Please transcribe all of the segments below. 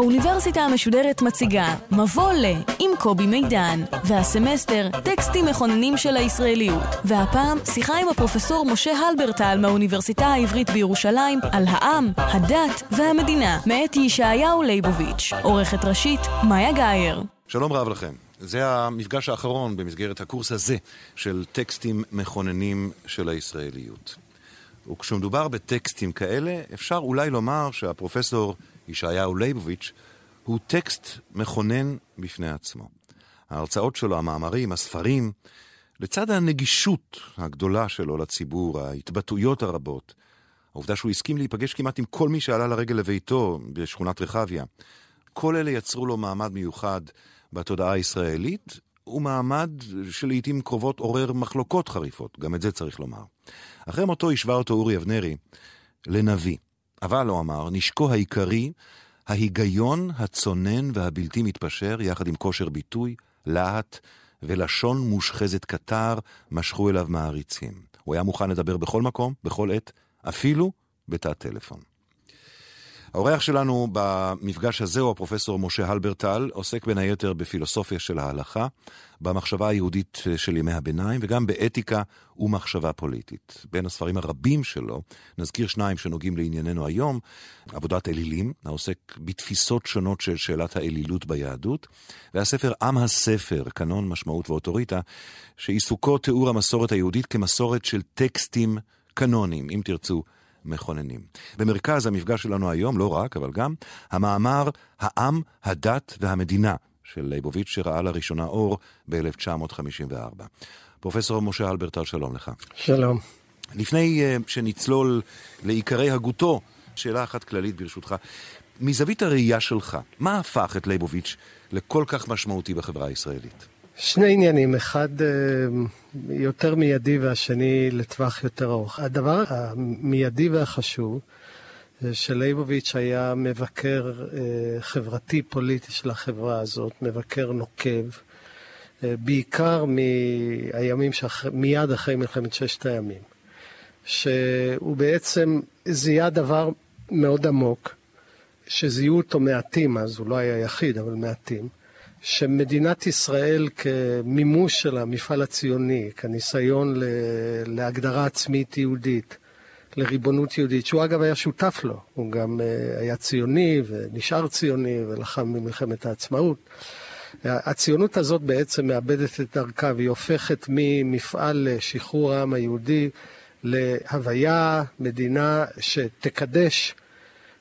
האוניברסיטה המשודרת מציגה מבוא ל עם קובי מידן והסמסטר טקסטים מכוננים של הישראליות והפעם שיחה עם הפרופסור משה הלברטל מהאוניברסיטה העברית בירושלים על העם, הדת והמדינה מאת ישעיהו ליבוביץ' עורכת ראשית מאיה גאייר שלום רב לכם. זה המפגש האחרון במסגרת הקורס הזה של טקסטים מכוננים של הישראליות. וכשמדובר בטקסטים כאלה, אפשר אולי לומר שהפרופסור ישעיהו ליבוביץ' הוא טקסט מכונן בפני עצמו. ההרצאות שלו, המאמרים, הספרים, לצד הנגישות הגדולה שלו לציבור, ההתבטאויות הרבות, העובדה שהוא הסכים להיפגש כמעט עם כל מי שעלה לרגל לביתו בשכונת רחביה, כל אלה יצרו לו מעמד מיוחד בתודעה הישראלית, ומעמד שלעיתים קרובות עורר מחלוקות חריפות, גם את זה צריך לומר. אחרי מותו השווה אותו אורי אבנרי לנביא. אבל, הוא אמר, נשקו העיקרי, ההיגיון הצונן והבלתי מתפשר, יחד עם כושר ביטוי, להט ולשון מושחזת קטר, משכו אליו מעריצים. הוא היה מוכן לדבר בכל מקום, בכל עת, אפילו בתא טלפון. האורח שלנו במפגש הזה הוא הפרופסור משה הלברטל, עוסק בין היתר בפילוסופיה של ההלכה, במחשבה היהודית של ימי הביניים וגם באתיקה ומחשבה פוליטית. בין הספרים הרבים שלו, נזכיר שניים שנוגעים לענייננו היום, עבודת אלילים, העוסק בתפיסות שונות של שאלת האלילות ביהדות, והספר עם הספר, קנון, משמעות ואוטוריטה, שעיסוקו תיאור המסורת היהודית כמסורת של טקסטים קנונים, אם תרצו. מכוננים. במרכז המפגש שלנו היום, לא רק, אבל גם, המאמר העם, הדת והמדינה של ליבוביץ' שראה לראשונה אור ב-1954. פרופסור משה אלברטל, שלום לך. שלום. לפני uh, שנצלול לעיקרי הגותו, שאלה אחת כללית ברשותך. מזווית הראייה שלך, מה הפך את ליבוביץ' לכל כך משמעותי בחברה הישראלית? שני עניינים, אחד אה, יותר מיידי והשני לטווח יותר ארוך. הדבר המיידי והחשוב, שלייבוביץ' היה מבקר אה, חברתי-פוליטי של החברה הזאת, מבקר נוקב, בעיקר מהימים מיד אחרי מלחמת ששת הימים, שהוא בעצם זיהה דבר מאוד עמוק, שזיהו אותו מעטים, אז הוא לא היה יחיד, אבל מעטים. שמדינת ישראל כמימוש של המפעל הציוני, כניסיון להגדרה עצמית יהודית, לריבונות יהודית, שהוא אגב היה שותף לו, הוא גם אה, היה ציוני ונשאר ציוני ולחם במלחמת העצמאות. הציונות הזאת בעצם מאבדת את דרכה והיא הופכת ממפעל לשחרור העם היהודי להוויה, מדינה שתקדש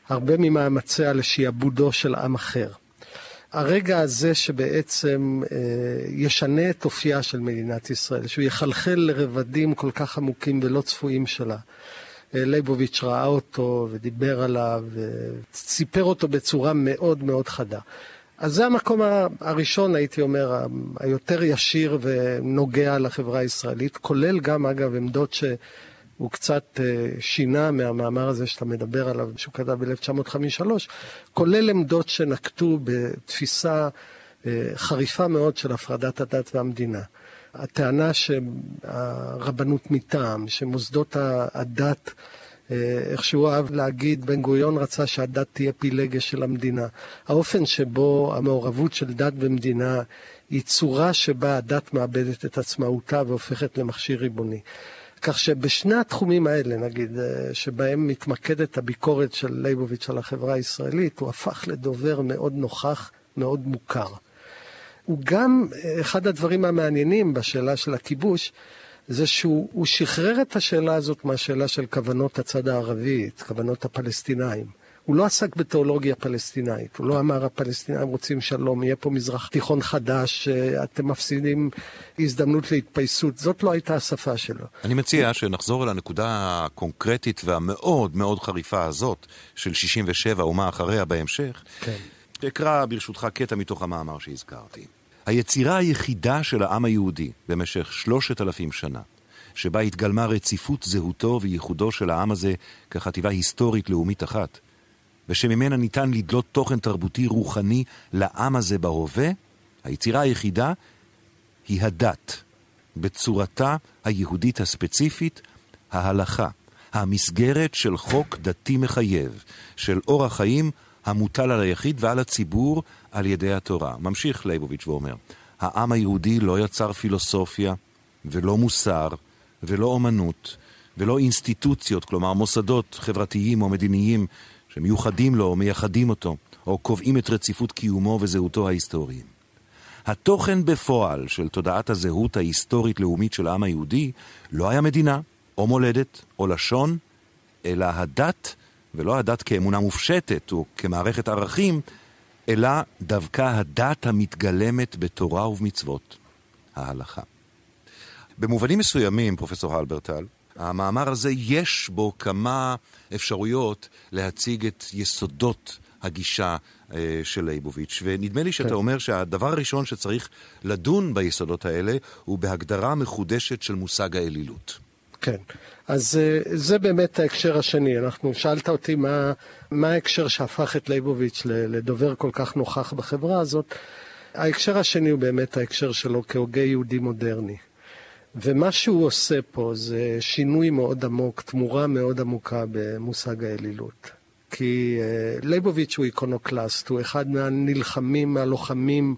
הרבה ממאמציה לשעבודו של עם אחר. הרגע הזה שבעצם אה, ישנה את אופייה של מדינת ישראל, שהוא יחלחל לרבדים כל כך עמוקים ולא צפויים שלה. ליבוביץ' ראה אותו ודיבר עליו וסיפר אותו בצורה מאוד מאוד חדה. אז זה המקום הראשון, הייתי אומר, היותר ישיר ונוגע לחברה הישראלית, כולל גם, אגב, עמדות ש... הוא קצת אה, שינה מהמאמר הזה שאתה מדבר עליו, שהוא כתב ב-1953, כולל עמדות שנקטו בתפיסה אה, חריפה מאוד של הפרדת הדת והמדינה. הטענה שהרבנות מטעם, שמוסדות הדת, אה, איך שהוא אהב להגיד, בן גוריון רצה שהדת תהיה פילגש של המדינה. האופן שבו המעורבות של דת במדינה היא צורה שבה הדת מאבדת את עצמאותה והופכת למכשיר ריבוני. כך שבשני התחומים האלה, נגיד, אה, שבהם מתמקדת הביקורת של ליבוביץ' על החברה הישראלית, הוא הפך לדובר מאוד נוכח, מאוד מוכר. הוא גם, אה, אחד הדברים המעניינים בשאלה של הכיבוש, זה שהוא שחרר את השאלה הזאת מהשאלה של כוונות הצד הערבי, כוונות הפלסטינאים. הוא לא עסק בתיאולוגיה פלסטינאית, הוא לא אמר הפלסטינאים רוצים שלום, יהיה פה מזרח תיכון חדש, אתם מפסידים הזדמנות להתפייסות, זאת לא הייתה השפה שלו. אני מציע שנחזור אל הנקודה הקונקרטית והמאוד מאוד חריפה הזאת של 67 ומה אחריה בהמשך. כן. אקרא ברשותך קטע מתוך המאמר שהזכרתי. היצירה היחידה של העם היהודי במשך שלושת אלפים שנה, שבה התגלמה רציפות זהותו וייחודו של העם הזה כחטיבה היסטורית לאומית אחת, ושממנה ניתן לדלות תוכן תרבותי רוחני לעם הזה בהווה, היצירה היחידה היא הדת, בצורתה היהודית הספציפית, ההלכה, המסגרת של חוק דתי מחייב, של אורח חיים המוטל על היחיד ועל הציבור על ידי התורה. ממשיך ליבוביץ' ואומר, העם היהודי לא יצר פילוסופיה ולא מוסר ולא אומנות ולא אינסטיטוציות, כלומר מוסדות חברתיים או מדיניים שמיוחדים לו או מייחדים אותו, או קובעים את רציפות קיומו וזהותו ההיסטוריים. התוכן בפועל של תודעת הזהות ההיסטורית-לאומית של העם היהודי לא היה מדינה, או מולדת, או לשון, אלא הדת, ולא הדת כאמונה מופשטת או כמערכת ערכים, אלא דווקא הדת המתגלמת בתורה ובמצוות, ההלכה. במובנים מסוימים, פרופסור הלברטל, המאמר הזה יש בו כמה אפשרויות להציג את יסודות הגישה אה, של ליבוביץ', ונדמה לי שאתה כן. אומר שהדבר הראשון שצריך לדון ביסודות האלה הוא בהגדרה מחודשת של מושג האלילות. כן, אז אה, זה באמת ההקשר השני. אנחנו, שאלת אותי מה, מה ההקשר שהפך את ליבוביץ' לדובר כל כך נוכח בחברה הזאת. ההקשר השני הוא באמת ההקשר שלו כהוגה יהודי מודרני. ומה שהוא עושה פה זה שינוי מאוד עמוק, תמורה מאוד עמוקה במושג האלילות. כי uh, ליבוביץ' הוא איקונוקלסט, הוא אחד מהנלחמים, מהלוחמים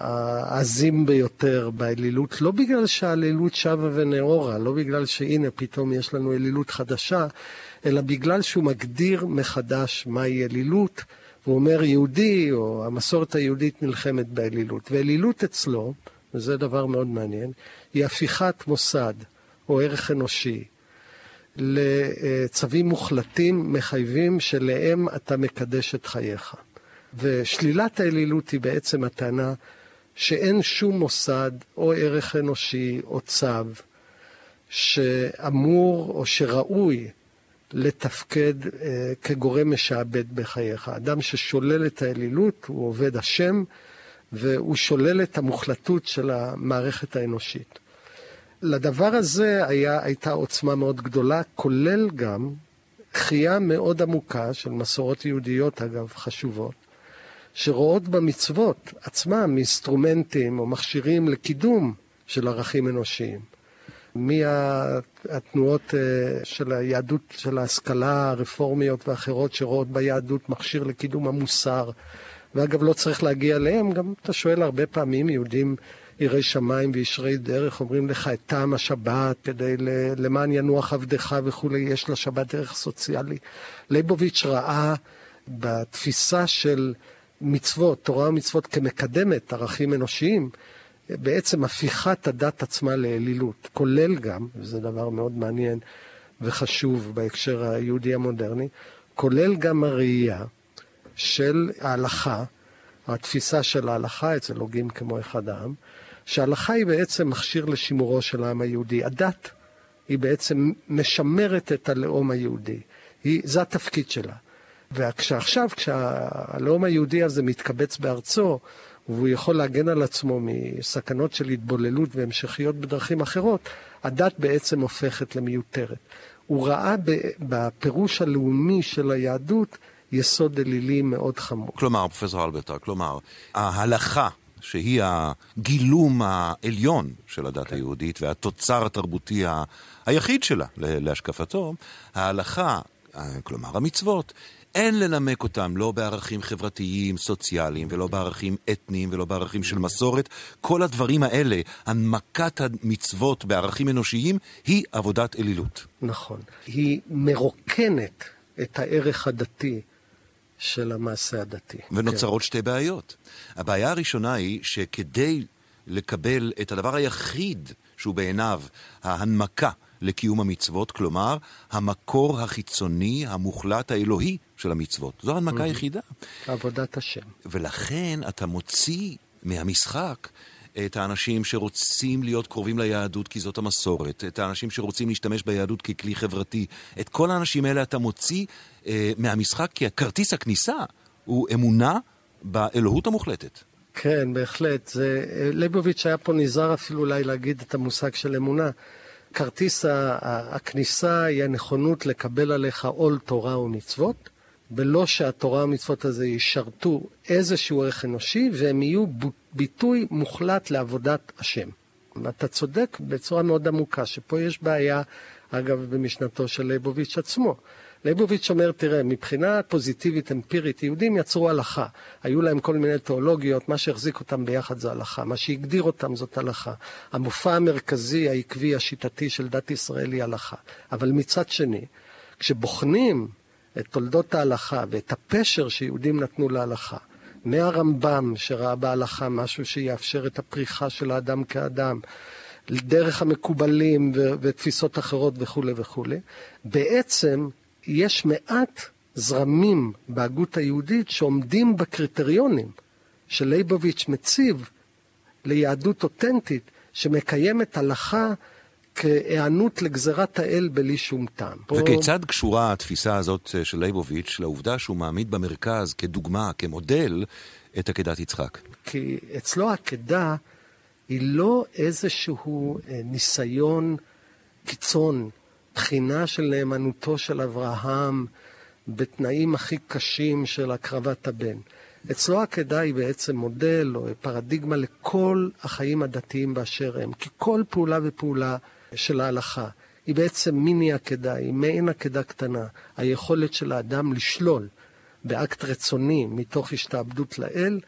העזים ביותר באלילות, לא בגלל שהאלילות שבה ונאורה, לא בגלל שהנה פתאום יש לנו אלילות חדשה, אלא בגלל שהוא מגדיר מחדש מהי אלילות, הוא אומר יהודי, או המסורת היהודית נלחמת באלילות. ואלילות אצלו, וזה דבר מאוד מעניין, היא הפיכת מוסד או ערך אנושי לצווים מוחלטים מחייבים שלהם אתה מקדש את חייך. ושלילת האלילות היא בעצם הטענה שאין שום מוסד או ערך אנושי או צו שאמור או שראוי לתפקד אה, כגורם משעבד בחייך. אדם ששולל את האלילות הוא עובד השם והוא שולל את המוחלטות של המערכת האנושית. לדבר הזה היה, הייתה עוצמה מאוד גדולה, כולל גם דחייה מאוד עמוקה של מסורות יהודיות, אגב, חשובות, שרואות במצוות עצמם אינסטרומנטים או מכשירים לקידום של ערכים אנושיים. מהתנועות אה, של היהדות, של ההשכלה הרפורמיות ואחרות שרואות ביהדות מכשיר לקידום המוסר. ואגב, לא צריך להגיע אליהם, גם אתה שואל הרבה פעמים, יהודים יראי שמיים וישרי דרך, אומרים לך את טעם השבת כדי למען ינוח עבדך וכולי, יש לשבת ערך סוציאלי. ליבוביץ' ראה בתפיסה של מצוות, תורה ומצוות כמקדמת ערכים אנושיים, בעצם הפיכת הדת עצמה לאלילות, כולל גם, וזה דבר מאוד מעניין וחשוב בהקשר היהודי המודרני, כולל גם הראייה של ההלכה, התפיסה של ההלכה אצל הוגים כמו אחד העם, שההלכה היא בעצם מכשיר לשימורו של העם היהודי. הדת היא בעצם משמרת את הלאום היהודי. היא, זה התפקיד שלה. ועכשיו, כשהלאום היהודי הזה מתקבץ בארצו, והוא יכול להגן על עצמו מסכנות של התבוללות והמשכיות בדרכים אחרות, הדת בעצם הופכת למיותרת. הוא ראה בפירוש הלאומי של היהדות יסוד אלילי מאוד חמור. כלומר, פרופסור אלברטר, כלומר, ההלכה שהיא הגילום העליון של הדת כן. היהודית והתוצר התרבותי. היחיד שלה להשקפתו, ההלכה, כלומר המצוות, אין לנמק אותם לא בערכים חברתיים, סוציאליים, ולא בערכים אתניים, ולא בערכים של מסורת. כל הדברים האלה, הנמקת המצוות בערכים אנושיים, היא עבודת אלילות. נכון. היא מרוקנת את הערך הדתי של המעשה הדתי. ונוצרות כן. שתי בעיות. הבעיה הראשונה היא שכדי לקבל את הדבר היחיד שהוא בעיניו ההנמקה לקיום המצוות, כלומר, המקור החיצוני, המוחלט, האלוהי של המצוות. זו ההנמקה היחידה. עבודת השם. ולכן אתה מוציא מהמשחק את האנשים שרוצים להיות קרובים ליהדות כי זאת המסורת, את האנשים שרוצים להשתמש ביהדות ככלי חברתי. את כל האנשים האלה אתה מוציא אה, מהמשחק כי הכרטיס הכניסה הוא אמונה באלוהות המוחלטת. כן, בהחלט. זה, ליבוביץ' היה פה נזהר אפילו אולי להגיד את המושג של אמונה. כרטיס הכניסה היא הנכונות לקבל עליך עול תורה ומצוות, בלא שהתורה ומצוות הזה ישרתו איזשהו ערך אנושי, והם יהיו ביטוי מוחלט לעבודת השם. אתה צודק בצורה מאוד עמוקה, שפה יש בעיה, אגב, במשנתו של ליבוביץ' עצמו. ליבוביץ' אומר, תראה, מבחינה פוזיטיבית אמפירית, יהודים יצרו הלכה. היו להם כל מיני תיאולוגיות, מה שהחזיק אותם ביחד זה הלכה. מה שהגדיר אותם זאת הלכה. המופע המרכזי, העקבי, השיטתי של דת ישראל היא הלכה. אבל מצד שני, כשבוחנים את תולדות ההלכה ואת הפשר שיהודים נתנו להלכה, מהרמב"ם, שראה בהלכה משהו שיאפשר את הפריחה של האדם כאדם, דרך המקובלים ו- ותפיסות אחרות וכולי וכולי, בעצם יש מעט זרמים בהגות היהודית שעומדים בקריטריונים שלייבוביץ' מציב ליהדות אותנטית שמקיימת הלכה כהיענות לגזירת האל בלי שום טעם. וכיצד קשורה התפיסה הזאת של לייבוביץ' לעובדה שהוא מעמיד במרכז כדוגמה, כמודל, את עקדת יצחק? כי אצלו עקדה היא לא איזשהו אה, ניסיון קיצון בחינה של נאמנותו של אברהם בתנאים הכי קשים של הקרבת הבן. אצלו העקדה היא בעצם מודל או פרדיגמה לכל החיים הדתיים באשר הם, כי כל פעולה ופעולה של ההלכה היא בעצם מיני עקדה, היא מעין עקדה קטנה, היכולת של האדם לשלול באקט רצוני מתוך השתעבדות לאל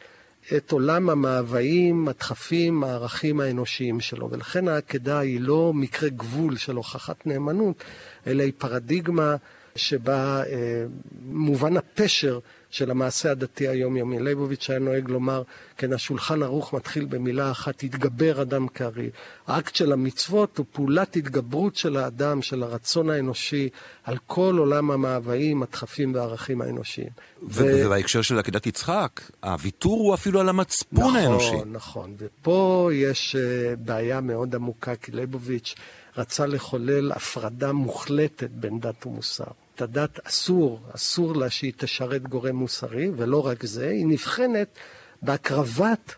את עולם המאוויים, הדחפים, הערכים האנושיים שלו. ולכן העקדה היא לא מקרה גבול של הוכחת נאמנות, אלא היא פרדיגמה שבה אה, מובן הפשר של המעשה הדתי היומיומי. ליבוביץ' היה נוהג לומר, כן, השולחן ערוך מתחיל במילה אחת, התגבר אדם כארי. האקט של המצוות הוא פעולת התגברות של האדם, של הרצון האנושי, על כל עולם המאוויים, הדחפים והערכים האנושיים. ו... ובהקשר של עקדת יצחק, הוויתור הוא אפילו על המצפון נכון, האנושי. נכון, נכון. ופה יש uh, בעיה מאוד עמוקה, כי ליבוביץ' רצה לחולל הפרדה מוחלטת בין דת ומוסר. את הדת אסור, אסור לה שהיא תשרת גורם מוסרי, ולא רק זה, היא נבחנת בהקרבת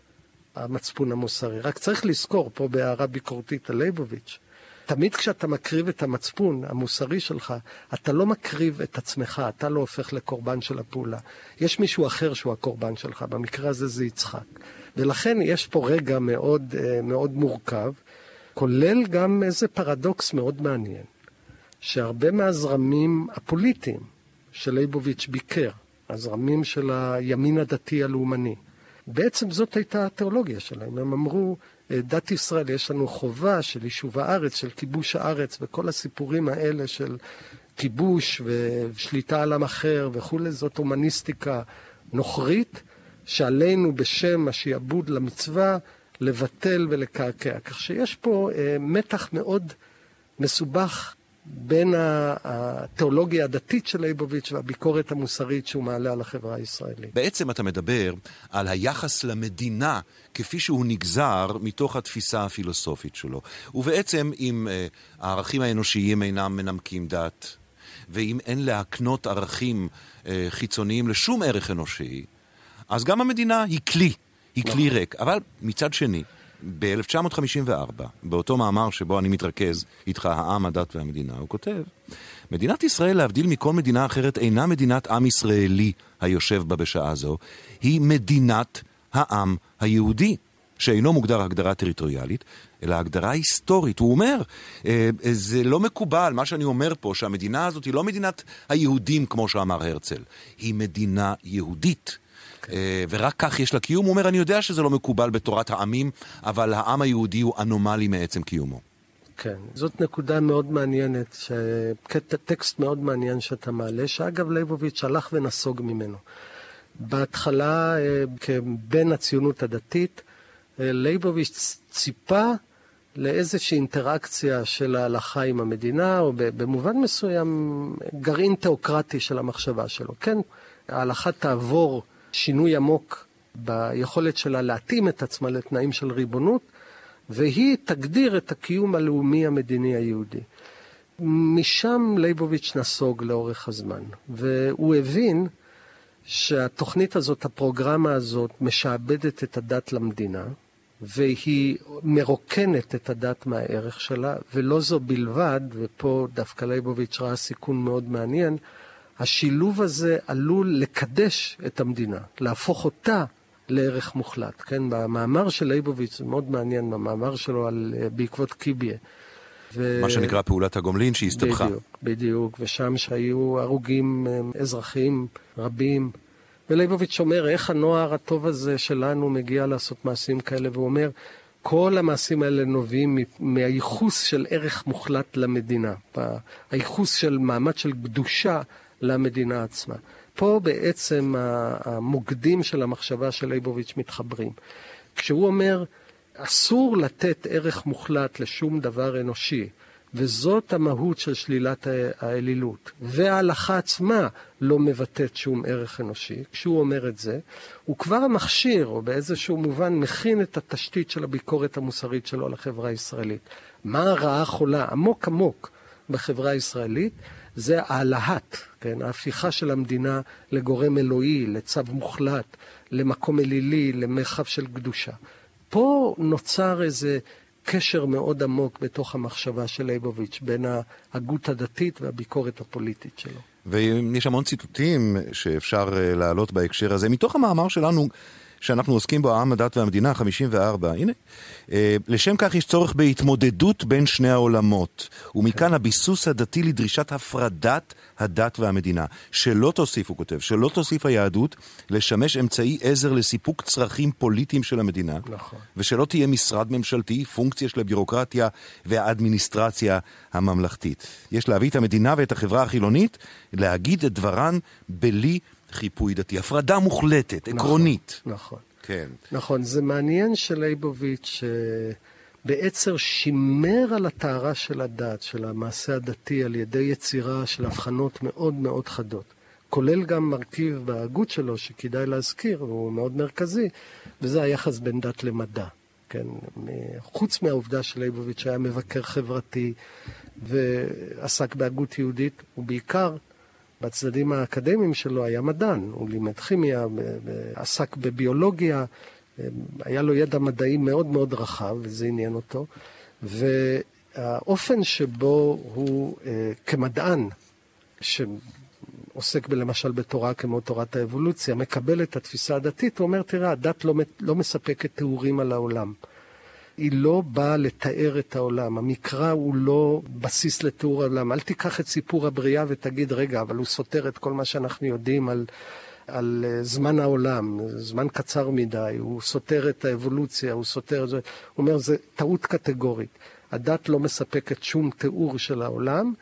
המצפון המוסרי. רק צריך לזכור, פה בהערה ביקורתית על ליבוביץ', תמיד כשאתה מקריב את המצפון המוסרי שלך, אתה לא מקריב את עצמך, אתה לא הופך לקורבן של הפעולה. יש מישהו אחר שהוא הקורבן שלך, במקרה הזה זה יצחק. ולכן יש פה רגע מאוד, אה, מאוד מורכב, כולל גם איזה פרדוקס מאוד מעניין. שהרבה מהזרמים הפוליטיים שלייבוביץ' ביקר, הזרמים של הימין הדתי הלאומני, בעצם זאת הייתה התיאולוגיה שלהם. הם אמרו, אה, דת ישראל, יש לנו חובה של יישוב הארץ, של כיבוש הארץ, וכל הסיפורים האלה של כיבוש ושליטה על עם אחר וכולי, זאת הומניסטיקה נוכרית, שעלינו בשם השיעבוד למצווה לבטל ולקעקע. כך שיש פה אה, מתח מאוד מסובך בין התיאולוגיה הדתית של ליבוביץ' והביקורת המוסרית שהוא מעלה על החברה הישראלית. בעצם אתה מדבר על היחס למדינה כפי שהוא נגזר מתוך התפיסה הפילוסופית שלו. ובעצם אם uh, הערכים האנושיים אינם מנמקים דת, ואם אין להקנות ערכים uh, חיצוניים לשום ערך אנושי, אז גם המדינה היא כלי, היא כלי נכון. ריק. אבל מצד שני, ב-1954, באותו מאמר שבו אני מתרכז איתך, העם, הדת והמדינה, הוא כותב, מדינת ישראל, להבדיל מכל מדינה אחרת, אינה מדינת עם ישראלי היושב בה בשעה זו, היא מדינת העם היהודי. שאינו מוגדר הגדרה טריטוריאלית, אלא הגדרה היסטורית. הוא אומר, אה, זה לא מקובל, מה שאני אומר פה, שהמדינה הזאת היא לא מדינת היהודים, כמו שאמר הרצל, היא מדינה יהודית. אה, ורק כך יש לה קיום. הוא אומר, אני יודע שזה לא מקובל בתורת העמים, אבל העם היהודי הוא אנומלי מעצם קיומו. כן, זאת נקודה מאוד מעניינת, ש... טקסט מאוד מעניין שאתה מעלה, שאגב ליבוביץ' הלך ונסוג ממנו. בהתחלה, אה, כבן הציונות הדתית, אה, ליבוביץ' ציפה לאיזושהי אינטראקציה של ההלכה עם המדינה, או במובן מסוים גרעין תיאוקרטי של המחשבה שלו. כן, ההלכה תעבור שינוי עמוק ביכולת שלה להתאים את עצמה לתנאים של ריבונות, והיא תגדיר את הקיום הלאומי המדיני היהודי. משם ליבוביץ' נסוג לאורך הזמן, והוא הבין שהתוכנית הזאת, הפרוגרמה הזאת, משעבדת את הדת למדינה, והיא מרוקנת את הדת מהערך שלה, ולא זו בלבד, ופה דווקא ליבוביץ' ראה סיכון מאוד מעניין, השילוב הזה עלול לקדש את המדינה, להפוך אותה לערך מוחלט. כן, במאמר של ליבוביץ', זה מאוד מעניין, במאמר שלו על, אה, בעקבות קיביה. ו... מה שנקרא פעולת הגומלין שהסתבכה. בדיוק, בדיוק, ושם שהיו הרוגים אה, אזרחיים רבים. וליבוביץ' אומר, איך הנוער הטוב הזה שלנו מגיע לעשות מעשים כאלה, והוא אומר, כל המעשים האלה נובעים מהייחוס של ערך מוחלט למדינה, הייחוס של מעמד של קדושה למדינה עצמה. פה בעצם המוקדים של המחשבה של ליבוביץ' מתחברים. כשהוא אומר, אסור לתת ערך מוחלט לשום דבר אנושי, וזאת המהות של שלילת האלילות. וההלכה עצמה לא מבטאת שום ערך אנושי. כשהוא אומר את זה, הוא כבר מכשיר, או באיזשהו מובן מכין את התשתית של הביקורת המוסרית שלו לחברה הישראלית. מה הרעה חולה עמוק עמוק בחברה הישראלית? זה ההלהט, כן? ההפיכה של המדינה לגורם אלוהי, לצו מוחלט, למקום אלילי, למרחב של קדושה. פה נוצר איזה קשר מאוד עמוק בתוך המחשבה של ליבוביץ' בין ההגות הדתית והביקורת הפוליטית שלו. ויש המון ציטוטים שאפשר אה, להעלות בהקשר הזה. מתוך המאמר שלנו, שאנחנו עוסקים בו, העם, הדת והמדינה, 54. הנה, אה, לשם כך יש צורך בהתמודדות בין שני העולמות, ומכאן הביסוס הדתי לדרישת הפרדת הדת והמדינה. שלא תוסיף, הוא כותב, שלא תוסיף היהדות לשמש אמצעי עזר לסיפוק צרכים פוליטיים של המדינה, נכון. ושלא תהיה משרד ממשלתי, פונקציה של הבירוקרטיה והאדמיניסטרציה הממלכתית. יש להביא את המדינה ואת החברה החילונית להגיד את דברן בלי חיפוי דתי. הפרדה מוחלטת, נכון, עקרונית. נכון. כן. נכון, זה מעניין שלייבוביץ' בעצם שימר על הטהרה של הדת, של המעשה הדתי, על ידי יצירה של הבחנות מאוד מאוד חדות. כולל גם מרכיב בהגות שלו שכדאי להזכיר, והוא מאוד מרכזי, וזה היחס בין דת למדע. כן, חוץ מהעובדה שלייבוביץ' היה מבקר חברתי ועסק בהגות יהודית, הוא בעיקר בצדדים האקדמיים שלו היה מדען, הוא לימד כימיה, עסק בביולוגיה, היה לו ידע מדעי מאוד מאוד רחב, וזה עניין אותו. והאופן שבו הוא אה, כמדען, שעוסק למשל בתורה כמו תורת האבולוציה, מקבל את התפיסה הדתית, הוא אומר, תראה, הדת לא, לא מספקת תיאורים על העולם. היא לא באה לתאר את העולם. המקרא הוא לא בסיס לתיאור העולם. אל תיקח את סיפור הבריאה ותגיד, רגע, אבל הוא סותר את כל מה שאנחנו יודעים על, על אה, זמן העולם, זמן קצר מדי, הוא סותר את האבולוציה, הוא סותר את זה. הוא אומר, זה טעות קטגורית. הדת לא מספקת שום תיאור של העולם,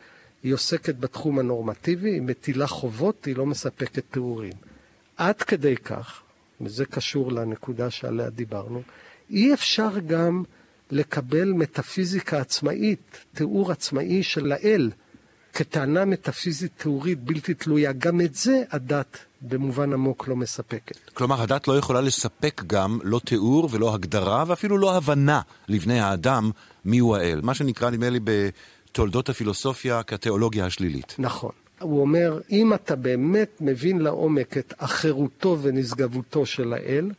היא עוסקת בתחום הנורמטיבי, היא מטילה חובות, היא לא מספקת תיאורים. עד כדי כך, וזה קשור לנקודה שעליה דיברנו, אי אפשר גם לקבל מטאפיזיקה עצמאית, תיאור עצמאי של האל, כטענה מטאפיזית תיאורית בלתי תלויה. גם את זה הדת במובן עמוק לא מספקת. כלומר, הדת לא יכולה לספק גם לא תיאור ולא הגדרה ואפילו לא הבנה לבני האדם מיהו האל. מה שנקרא, נדמה לי, בתולדות הפילוסופיה כתיאולוגיה השלילית. נכון. הוא אומר, אם אתה באמת מבין לעומק את אחרותו ונשגבותו של האל,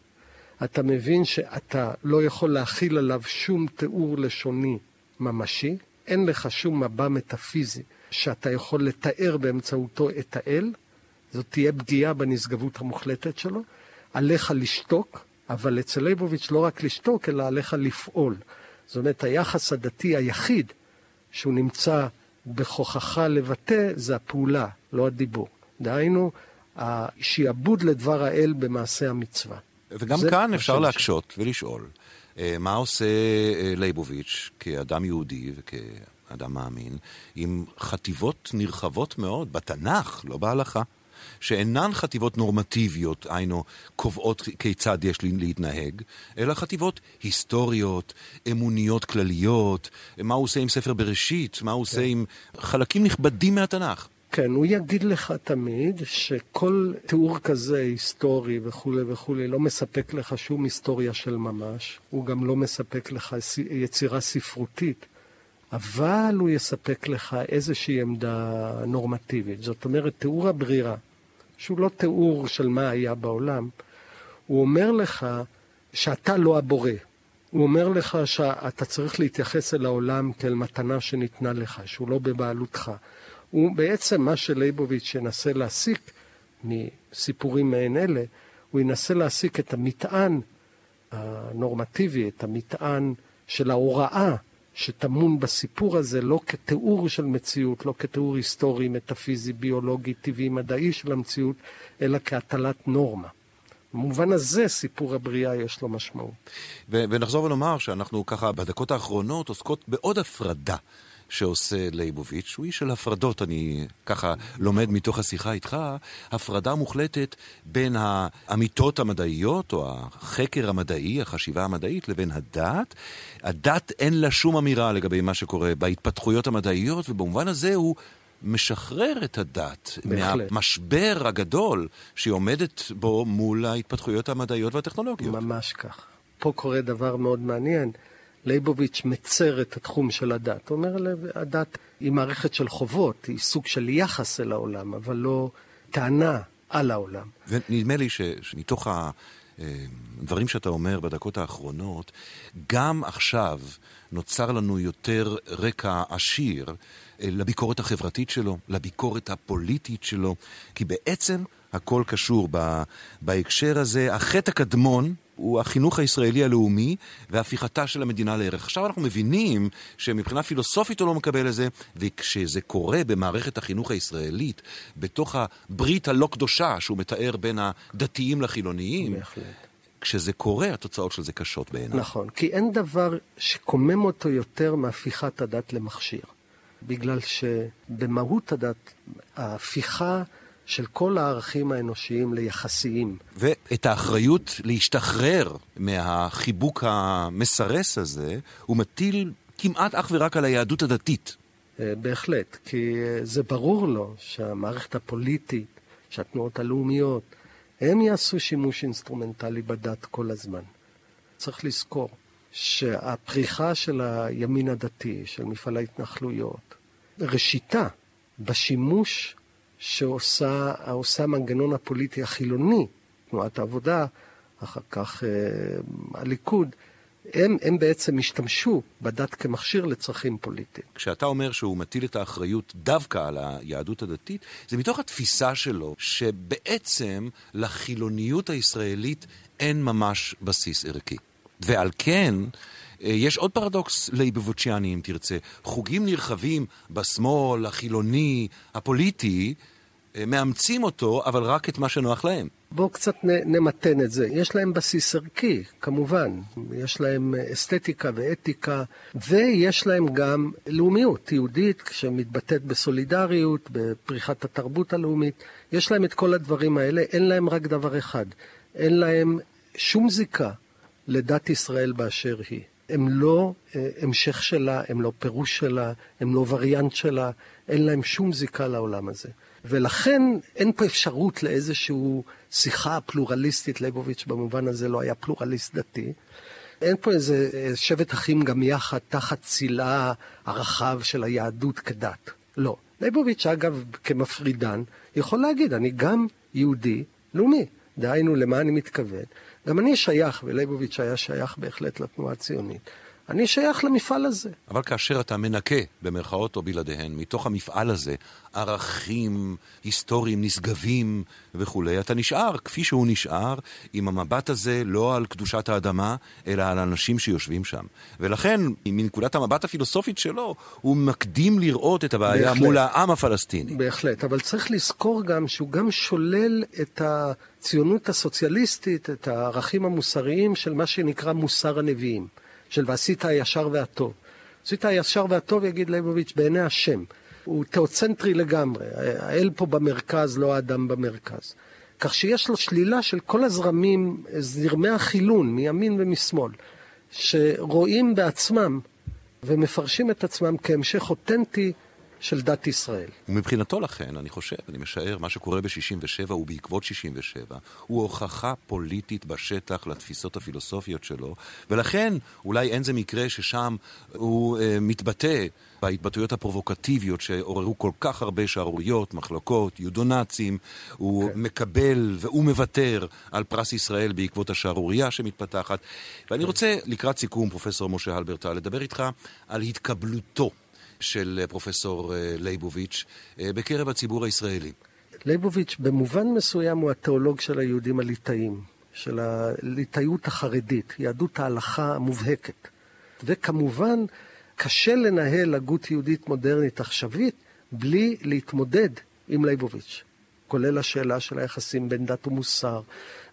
אתה מבין שאתה לא יכול להכיל עליו שום תיאור לשוני ממשי, אין לך שום מבע מטאפיזי שאתה יכול לתאר באמצעותו את האל, זאת תהיה פגיעה בנשגבות המוחלטת שלו. עליך לשתוק, אבל אצל ליבוביץ' לא רק לשתוק, אלא עליך לפעול. זאת אומרת, היחס הדתי היחיד שהוא נמצא בכוחך לבטא, זה הפעולה, לא הדיבור. דהיינו, השעבוד לדבר האל במעשה המצווה. וגם כאן אפשר להקשות ולשאול, אה, מה עושה אה, לייבוביץ' כאדם יהודי וכאדם מאמין עם חטיבות נרחבות מאוד בתנ"ך, לא בהלכה, שאינן חטיבות נורמטיביות, היינו, קובעות כיצד יש לי להתנהג, אלא חטיבות היסטוריות, אמוניות כלליות, מה הוא עושה עם ספר בראשית, מה הוא עושה כן. עם חלקים נכבדים מהתנ"ך. כן, הוא יגיד לך תמיד שכל תיאור כזה, היסטורי וכולי וכולי, לא מספק לך שום היסטוריה של ממש, הוא גם לא מספק לך יצירה ספרותית, אבל הוא יספק לך איזושהי עמדה נורמטיבית. זאת אומרת, תיאור הברירה, שהוא לא תיאור של מה היה בעולם, הוא אומר לך שאתה לא הבורא. הוא אומר לך שאתה צריך להתייחס אל העולם כאל מתנה שניתנה לך, שהוא לא בבעלותך. הוא בעצם מה שלייבוביץ' ינסה להסיק מסיפורים מעין אלה, הוא ינסה להסיק את המטען הנורמטיבי, את המטען של ההוראה שטמון בסיפור הזה, לא כתיאור של מציאות, לא כתיאור היסטורי, מטאפיזי, ביולוגי, טבעי, מדעי של המציאות, אלא כהטלת נורמה. במובן הזה סיפור הבריאה יש לו משמעות. ונחזור ונאמר שאנחנו ככה בדקות האחרונות עוסקות בעוד הפרדה שעושה לייבוביץ', הוא איש של הפרדות, אני ככה לומד מתוך השיחה איתך, הפרדה מוחלטת בין האמיתות המדעיות, או החקר המדעי, החשיבה המדעית, לבין הדת. הדת אין לה שום אמירה לגבי מה שקורה בהתפתחויות המדעיות, ובמובן הזה הוא... משחרר את הדת בהחלט. מהמשבר הגדול שהיא עומדת בו מול ההתפתחויות המדעיות והטכנולוגיות. ממש כך. פה קורה דבר מאוד מעניין. לייבוביץ' מצר את התחום של הדת. הוא אומר, הדת היא מערכת של חובות, היא סוג של יחס אל העולם, אבל לא טענה על העולם. ונדמה לי שמתוך הדברים שאתה אומר בדקות האחרונות, גם עכשיו נוצר לנו יותר רקע עשיר אה, לביקורת החברתית שלו, לביקורת הפוליטית שלו, כי בעצם הכל קשור בהקשר הזה. החטא הקדמון, הוא החינוך הישראלי הלאומי והפיכתה של המדינה לערך. עכשיו אנחנו מבינים שמבחינה פילוסופית הוא לא מקבל את זה, וכשזה קורה במערכת החינוך הישראלית, בתוך הברית הלא קדושה שהוא מתאר בין הדתיים לחילוניים, בהחלט. כשזה קורה, התוצאות של זה קשות בעיניי. נכון, כי אין דבר שקומם אותו יותר מהפיכת הדת למכשיר. בגלל שבמהות הדת, ההפיכה של כל הערכים האנושיים ליחסיים. ואת האחריות להשתחרר מהחיבוק המסרס הזה, הוא מטיל כמעט אך ורק על היהדות הדתית. אה, בהחלט, כי אה, זה ברור לו שהמערכת הפוליטית, שהתנועות הלאומיות, הם יעשו שימוש אינסטרומנטלי בדת כל הזמן. צריך לזכור שהפריחה של הימין הדתי, של מפעל ההתנחלויות, ראשיתה בשימוש שעושה המנגנון הפוליטי החילוני, תנועת העבודה, אחר כך אה, הליכוד, הם, הם בעצם השתמשו בדת כמכשיר לצרכים פוליטיים. כשאתה אומר שהוא מטיל את האחריות דווקא על היהדות הדתית, זה מתוך התפיסה שלו שבעצם לחילוניות הישראלית אין ממש בסיס ערכי. ועל כן, אה, יש עוד פרדוקס ליבובוציאני, אם תרצה. חוגים נרחבים בשמאל, החילוני, הפוליטי, מאמצים אותו, אבל רק את מה שנוח להם. בואו קצת נמתן את זה. יש להם בסיס ערכי, כמובן. יש להם אסתטיקה ואתיקה, ויש להם גם לאומיות יהודית, שמתבטאת בסולידריות, בפריחת התרבות הלאומית. יש להם את כל הדברים האלה, אין להם רק דבר אחד. אין להם שום זיקה לדת ישראל באשר היא. הם לא אה, המשך שלה, הם לא פירוש שלה, הם לא וריאנט שלה, אין להם שום זיקה לעולם הזה. ולכן אין פה אפשרות לאיזושהי שיחה פלורליסטית, ליבוביץ' במובן הזה לא היה פלורליסט דתי. אין פה איזה אה, שבט אחים גם יחד תחת צילה הרחב של היהדות כדת. לא. ליבוביץ', אגב, כמפרידן, יכול להגיד, אני גם יהודי לאומי. דהיינו, למה אני מתכוון? גם אני שייך, וליבוביץ' היה שייך בהחלט לתנועה הציונית. אני שייך למפעל הזה. אבל כאשר אתה מנקה, במרכאות או בלעדיהן, מתוך המפעל הזה, ערכים היסטוריים נשגבים וכולי, אתה נשאר כפי שהוא נשאר, עם המבט הזה לא על קדושת האדמה, אלא על האנשים שיושבים שם. ולכן, מנקודת המבט הפילוסופית שלו, הוא מקדים לראות את הבעיה בהחלט. מול העם הפלסטיני. בהחלט, אבל צריך לזכור גם שהוא גם שולל את הציונות הסוציאליסטית, את הערכים המוסריים של מה שנקרא מוסר הנביאים. של ועשית הישר והטוב. עשית הישר והטוב, יגיד ליבוביץ', בעיני השם. הוא תיאוצנטרי לגמרי. האל פה במרכז, לא האדם במרכז. כך שיש לו שלילה של כל הזרמים, זרמי החילון, מימין ומשמאל, שרואים בעצמם ומפרשים את עצמם כהמשך אותנטי של דת ישראל. ומבחינתו לכן, אני חושב, אני משער, מה שקורה ב-67' ובעקבות 67' הוא הוכחה פוליטית בשטח לתפיסות הפילוסופיות שלו, ולכן אולי אין זה מקרה ששם הוא אה, מתבטא בהתבטאויות הפרובוקטיביות שעוררו כל כך הרבה שערוריות, מחלוקות, יודו-נאצים, הוא כן. מקבל והוא מוותר על פרס ישראל בעקבות השערורייה שמתפתחת. ואני כן. רוצה, לקראת סיכום, פרופסור משה הלברטל, לדבר איתך על התקבלותו. של אה, פרופסור אה, לייבוביץ' אה, בקרב הציבור הישראלי. לייבוביץ' במובן מסוים הוא התיאולוג של היהודים הליטאים, של הליטאיות החרדית, יהדות ההלכה המובהקת. וכמובן, קשה לנהל הגות יהודית מודרנית עכשווית בלי להתמודד עם לייבוביץ', כולל השאלה של היחסים בין דת ומוסר,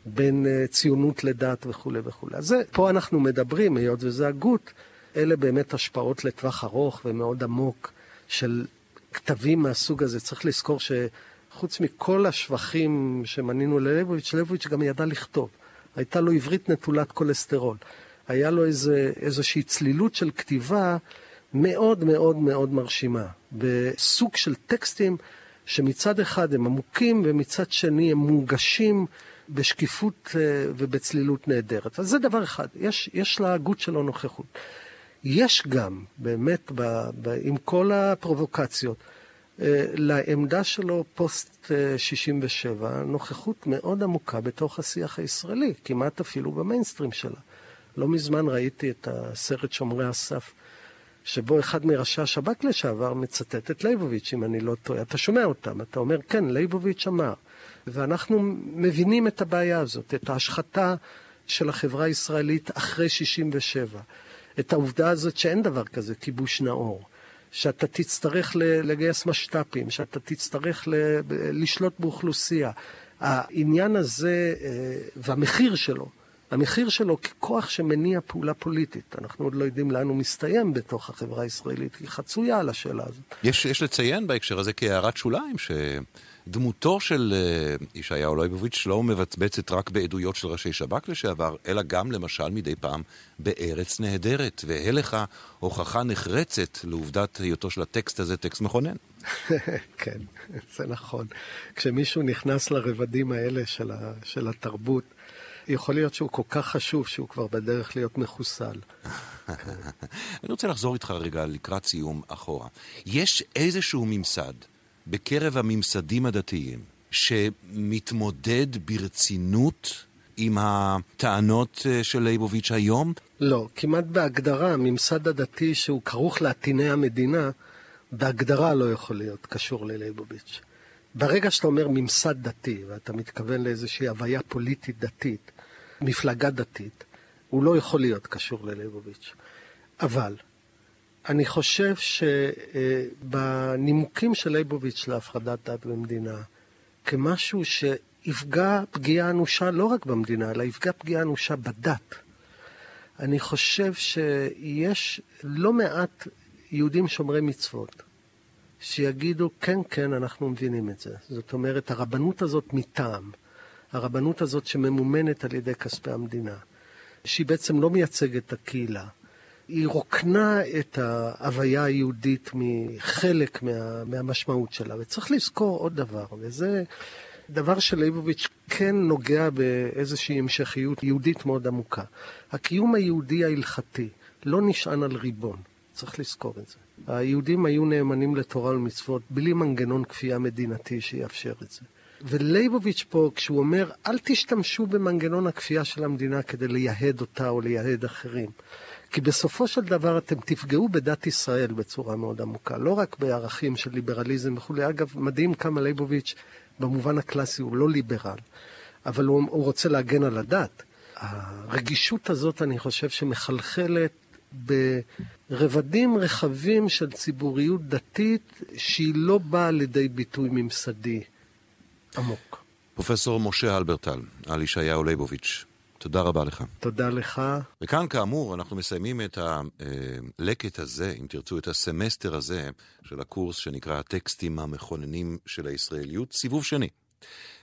בין ציונות לדת וכולי וכולי. אז פה אנחנו מדברים, היות וזה הגות, אלה באמת השפעות לטווח ארוך ומאוד עמוק של כתבים מהסוג הזה. צריך לזכור שחוץ מכל השבחים שמנינו ללבוביץ', לבוביץ' גם ידע לכתוב. הייתה לו עברית נטולת כולסטרול. היה לו איזה, איזושהי צלילות של כתיבה מאוד מאוד מאוד מרשימה, בסוג של טקסטים שמצד אחד הם עמוקים ומצד שני הם מונגשים בשקיפות אה, ובצלילות נהדרת. אז זה דבר אחד, יש, יש להגות שלו נוכחות. יש גם, באמת, ב, ב, עם כל הפרובוקציות, אה, לעמדה שלו פוסט 67 נוכחות מאוד עמוקה בתוך השיח הישראלי, כמעט אפילו במיינסטרים שלה. לא מזמן ראיתי את הסרט שומרי הסף, שבו אחד מראשי השב"כ לשעבר מצטט את ליבוביץ', אם אני לא טועה. אתה שומע אותם, אתה אומר, כן, ליבוביץ' אמר. ואנחנו מבינים את הבעיה הזאת, את ההשחתה של החברה הישראלית אחרי 67. את העובדה הזאת שאין דבר כזה כיבוש נאור. שאתה תצטרך לגייס משת"פים, שאתה תצטרך לשלוט באוכלוסייה. העניין הזה אה, והמחיר שלו, המחיר שלו ככוח שמניע פעולה פוליטית. אנחנו עוד לא יודעים לאן הוא מסתיים בתוך החברה הישראלית, היא חצויה על השאלה הזאת. יש, יש לציין בהקשר הזה כהערת שוליים, ש... דמותו של uh, ישעיהו ליבוביץ' לא מבצבצת רק בעדויות של ראשי שב"כ לשעבר, אלא גם למשל מדי פעם בארץ נהדרת, והלך הוכחה נחרצת לעובדת היותו של הטקסט הזה טקסט מכונן. כן, זה נכון. כשמישהו נכנס לרבדים האלה של, ה, של התרבות, יכול להיות שהוא כל כך חשוב שהוא כבר בדרך להיות מחוסל. אני רוצה לחזור איתך רגע לקראת סיום אחורה. יש איזשהו ממסד בקרב הממסדים הדתיים שמתמודד ברצינות עם הטענות אה, של ליבוביץ' היום? לא, כמעט בהגדרה, הממסד הדתי שהוא כרוך לעטיני המדינה, בהגדרה לא יכול להיות קשור לליבוביץ'. ברגע שאתה אומר ממסד דתי, ואתה מתכוון לאיזושהי הוויה פוליטית דתית, מפלגה דתית, הוא לא יכול להיות קשור לליבוביץ'. אבל אני חושב שבנימוקים של ליבוביץ' להפרדת דת במדינה, כמשהו שיפגע פגיעה אנושה לא רק במדינה, אלא יפגע פגיעה אנושה בדת. אני חושב שיש לא מעט יהודים שומרי מצוות שיגידו, כן, כן, אנחנו מבינים את זה. זאת אומרת, הרבנות הזאת מטעם, הרבנות הזאת שממומנת על ידי כספי המדינה, שהיא בעצם לא מייצגת את הקהילה, היא רוקנה את ההוויה היהודית מחלק מה, מהמשמעות שלה. וצריך לזכור עוד דבר, וזה דבר שליבוביץ' כן נוגע באיזושהי המשכיות יהודית מאוד עמוקה. הקיום היהודי ההלכתי לא נשען על ריבון, צריך לזכור את זה. היהודים היו נאמנים לתורה ולמצוות בלי מנגנון כפייה מדינתי שיאפשר את זה. ולייבוביץ' פה, כשהוא אומר, אל תשתמשו במנגנון הכפייה של המדינה כדי לייהד אותה או לייהד אחרים. כי בסופו של דבר אתם תפגעו בדת ישראל בצורה מאוד עמוקה, לא רק בערכים של ליברליזם וכולי. אגב, מדהים כמה ליבוביץ' במובן הקלאסי הוא לא ליברל, אבל הוא, הוא רוצה להגן על הדת. הרגישות הזאת, אני חושב, שמחלחלת ברבדים רחבים של ציבוריות דתית, שהיא לא באה לידי ביטוי ממסדי עמוק. פרופסור משה אלברטל, על ישעיהו ליבוביץ', תודה רבה לך. תודה לך. וכאן, כאמור, אנחנו מסיימים את הלקט הזה, אם תרצו, את הסמסטר הזה של הקורס שנקרא הטקסטים המכוננים של הישראליות, סיבוב שני.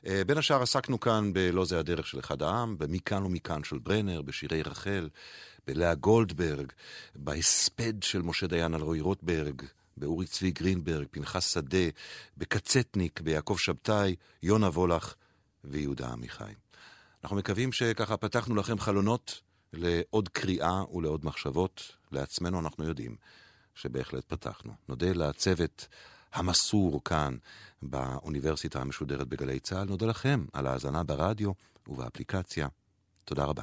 אה, בין השאר עסקנו כאן ב"לא זה הדרך של אחד העם", ב"מכאן ומכאן" של ברנר, בשירי רחל, בלאה גולדברג, בהספד של משה דיין על רועי רוטברג, באורי צבי גרינברג, פנחס שדה, בקצטניק, ביעקב שבתאי, יונה וולך ויהודה עמיחי. אנחנו מקווים שככה פתחנו לכם חלונות לעוד קריאה ולעוד מחשבות. לעצמנו אנחנו יודעים שבהחלט פתחנו. נודה לצוות המסור כאן באוניברסיטה המשודרת בגלי צה"ל. נודה לכם על ההאזנה ברדיו ובאפליקציה. תודה רבה.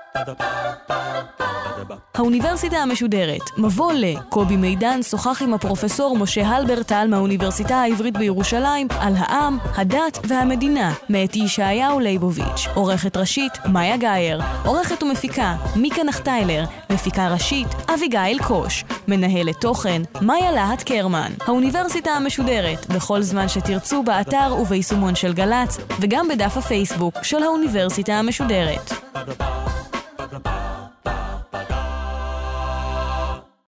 האוניברסיטה המשודרת, מבוא ל... קובי מידן שוחח עם הפרופסור משה הלברטל מהאוניברסיטה העברית בירושלים על העם, הדת והמדינה, מאת ישעיהו ליבוביץ'. עורכת ראשית, מאיה גאייר. עורכת ומפיקה, מיקה נחטיילר. מפיקה ראשית, אביגיל קוש. מנהלת תוכן, מאיה להט קרמן. האוניברסיטה המשודרת, בכל זמן שתרצו באתר וביישומון של גל"צ, וגם בדף הפייסבוק של האוניברסיטה המשודרת. The about.